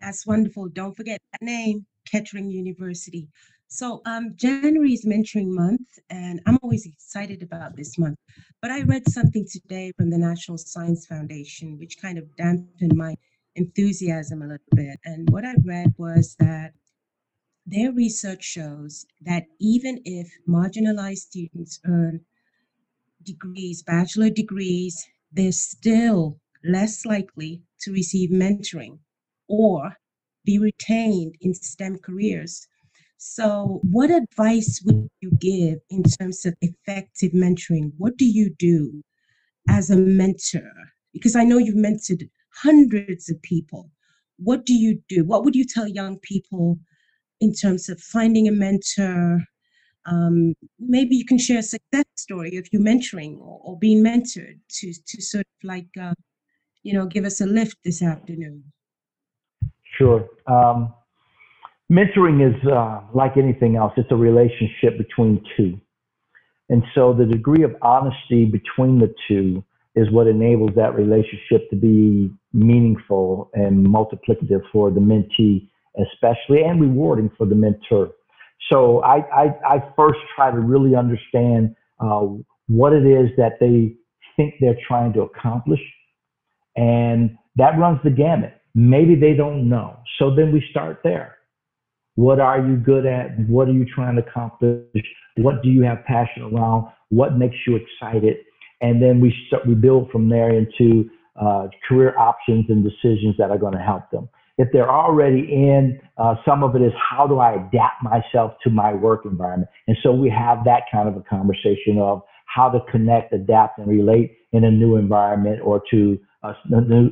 That's wonderful. Don't forget that name, Kettering University. So um, January is mentoring month, and I'm always excited about this month. But I read something today from the National Science Foundation, which kind of dampened my enthusiasm a little bit. And what I read was that their research shows that even if marginalized students earn degrees, bachelor degrees, they're still less likely to receive mentoring or be retained in STEM careers. So, what advice would you give in terms of effective mentoring? What do you do as a mentor? Because I know you've mentored hundreds of people. What do you do? What would you tell young people in terms of finding a mentor? Um, maybe you can share a success story of you mentoring or, or being mentored to to sort of like uh, you know give us a lift this afternoon. Sure. Um, mentoring is uh, like anything else; it's a relationship between two, and so the degree of honesty between the two is what enables that relationship to be meaningful and multiplicative for the mentee, especially, and rewarding for the mentor. So I, I, I first try to really understand uh, what it is that they think they're trying to accomplish. And that runs the gamut. Maybe they don't know. So then we start there. What are you good at? What are you trying to accomplish? What do you have passion around? What makes you excited? And then we start, we build from there into uh, career options and decisions that are going to help them. If they're already in, uh, some of it is how do I adapt myself to my work environment? And so we have that kind of a conversation of how to connect, adapt, and relate in a new environment or to a,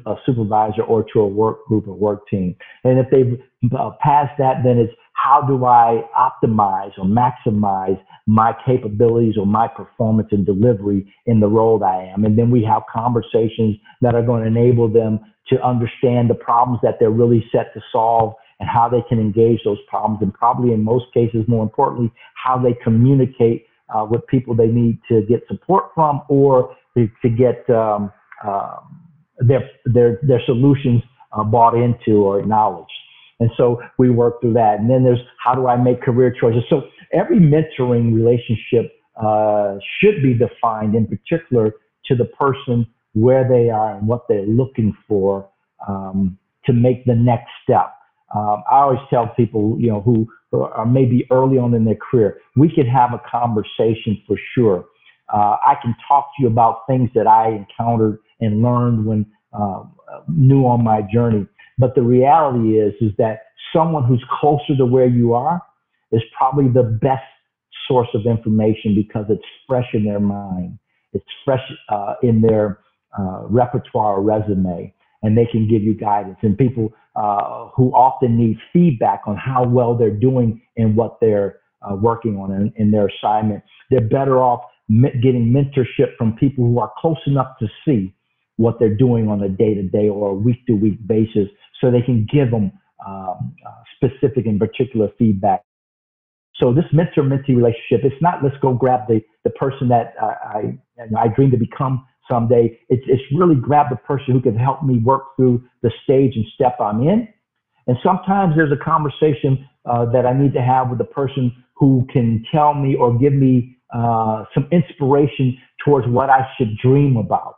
a supervisor or to a work group or work team. And if they've uh, passed that, then it's how do I optimize or maximize my capabilities or my performance and delivery in the role that I am? And then we have conversations that are going to enable them to understand the problems that they're really set to solve and how they can engage those problems. And probably in most cases, more importantly, how they communicate uh, with people they need to get support from or to, to get um, uh, their, their, their solutions uh, bought into or acknowledged. And so we work through that. And then there's how do I make career choices? So every mentoring relationship uh, should be defined in particular to the person where they are and what they're looking for um, to make the next step. Um, I always tell people, you know, who are maybe early on in their career, we could have a conversation for sure. Uh, I can talk to you about things that I encountered and learned when uh, new on my journey. But the reality is, is that someone who's closer to where you are is probably the best source of information because it's fresh in their mind. It's fresh uh, in their uh, repertoire or resume, and they can give you guidance. And people uh, who often need feedback on how well they're doing in what they're uh, working on in, in, their assignment, they're better off getting mentorship from people who are close enough to see what they're doing on a day to day or a week to week basis so they can give them um, uh, specific and particular feedback. So this mentor-mentee relationship, it's not let's go grab the, the person that uh, I, I dream to become someday. It's, it's really grab the person who can help me work through the stage and step I'm in. And sometimes there's a conversation uh, that I need to have with the person who can tell me or give me uh, some inspiration towards what I should dream about.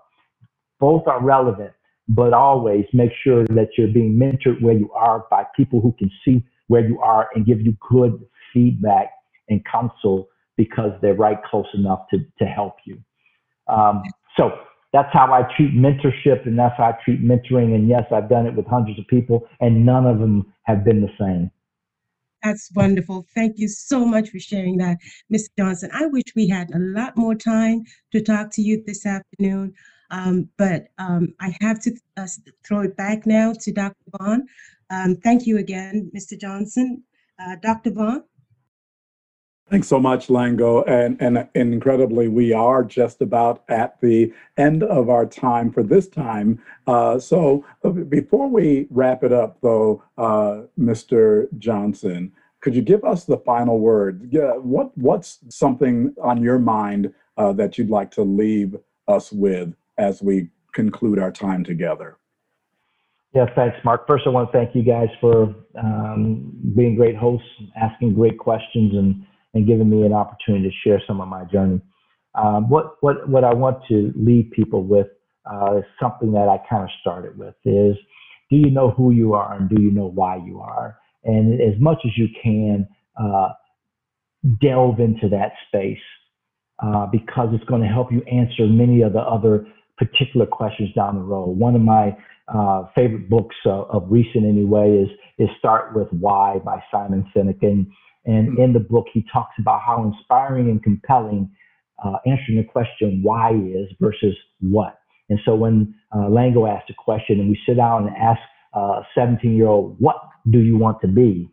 Both are relevant, but always make sure that you're being mentored where you are by people who can see where you are and give you good feedback and counsel because they're right close enough to, to help you. Um, so that's how I treat mentorship and that's how I treat mentoring. And yes, I've done it with hundreds of people and none of them have been the same. That's wonderful. Thank you so much for sharing that, Ms. Johnson. I wish we had a lot more time to talk to you this afternoon. Um, but um, I have to uh, throw it back now to Dr. Vaughn. Um, thank you again, Mr. Johnson. Uh, Dr. Vaughn? Thanks so much, Lango. And, and, and incredibly, we are just about at the end of our time for this time. Uh, so uh, before we wrap it up, though, uh, Mr. Johnson, could you give us the final word? Yeah, what, what's something on your mind uh, that you'd like to leave us with as we conclude our time together? Yeah, thanks, Mark. First, I want to thank you guys for um, being great hosts, asking great questions, and and giving me an opportunity to share some of my journey. Um, what what what I want to leave people with uh, is something that I kind of started with is do you know who you are and do you know why you are? And as much as you can, uh, delve into that space uh, because it's going to help you answer many of the other particular questions down the road. One of my uh, favorite books uh, of recent anyway is is Start with Why by Simon Sinek. And and hmm. in the book, he talks about how inspiring and compelling uh, answering the question why is versus what. And so when uh, Lango asked a question and we sit down and ask a 17 year old, what do you want to be?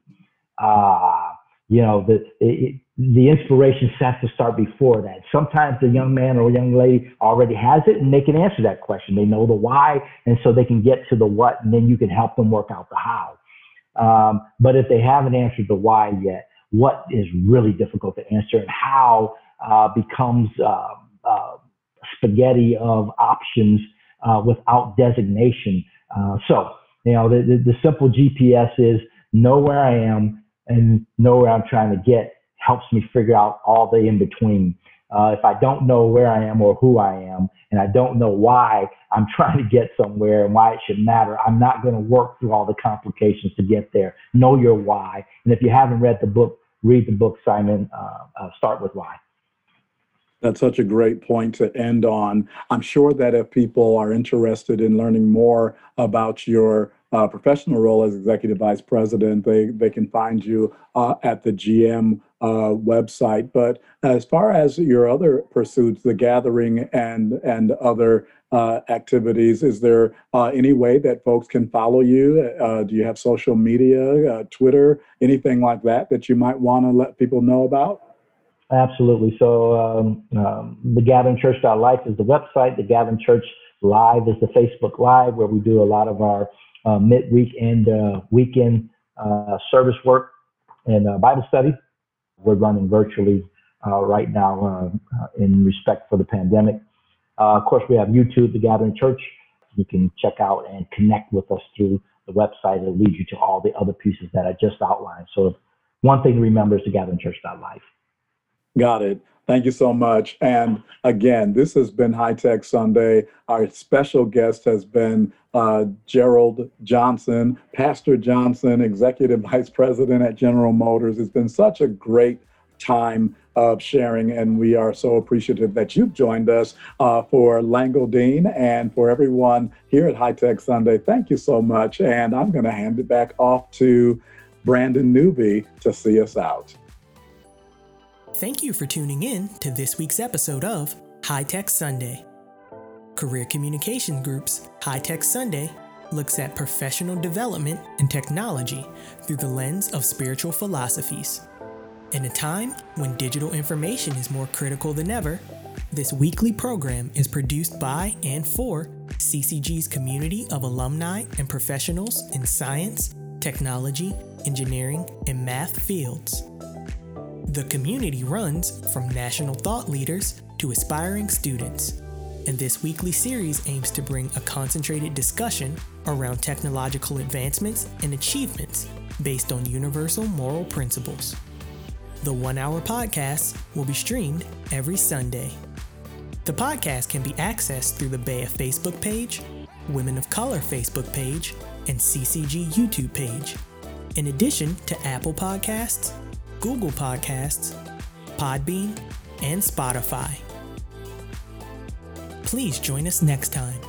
Uh, you know, the, it, the inspiration has to start before that. Sometimes the young man or young lady already has it and they can answer that question. They know the why, and so they can get to the what, and then you can help them work out the how. Um, but if they haven't answered the why yet, what is really difficult to answer and how uh, becomes uh, uh, spaghetti of options uh, without designation. Uh, so, you know, the, the, the, simple GPS is know where I am and know where I'm trying to get helps me figure out all the in between. Uh, if I don't know where I am or who I am, and I don't know why I'm trying to get somewhere and why it should matter, I'm not going to work through all the complications to get there. Know your why. And if you haven't read the book, read the book, Simon. Uh, uh, start with why. That's such a great point to end on. I'm sure that if people are interested in learning more about your uh, professional role as executive vice president, they, they can find you uh, at the GM uh, website. But as far as your other pursuits, the gathering and and other uh, activities, is there uh, any way that folks can follow you? Uh, do you have social media, Twitter, anything like that that you might want to let people know about? Absolutely. So um, um, the Gathering Church Life is the website. The Gathering Church Live is the Facebook Live, where we do a lot of our uh, midweek and uh, weekend uh, service work and uh, Bible study. We're running virtually uh, right now uh, in respect for the pandemic. of course, we have YouTube, The Gathering Church. You can check out and connect with us through the website. It'll lead you to all the other pieces that I just outlined. So one thing to remember is the Gathering. Got it. Thank you so much. And again, this has been High Tech Sunday. Our special guest has been uh, Gerald Johnson, Pastor Johnson, Executive Vice President at General Motors. It's been such a great time of sharing, and we are so appreciative that you've joined us uh, for Lango Deen and for everyone here at High Tech Sunday. Thank you so much. And I'm going to hand it back off to Brandon Newby to see us out. Thank you for tuning in to this week's episode of High Tech Sunday. Career Communication Group's High Tech Sunday looks at professional development and technology through the lens of spiritual philosophies. In a time when digital information is more critical than ever, this weekly program is produced by and for CCG's community of alumni and professionals in science, technology, engineering, and math fields. The community runs from national thought leaders to aspiring students, and this weekly series aims to bring a concentrated discussion around technological advancements and achievements based on universal moral principles. The one hour podcast will be streamed every Sunday. The podcast can be accessed through the BEYA Facebook page, Women of Color Facebook page, and CCG YouTube page, in addition to Apple Podcasts, Google Podcasts, Podbean, and Spotify. Please join us next time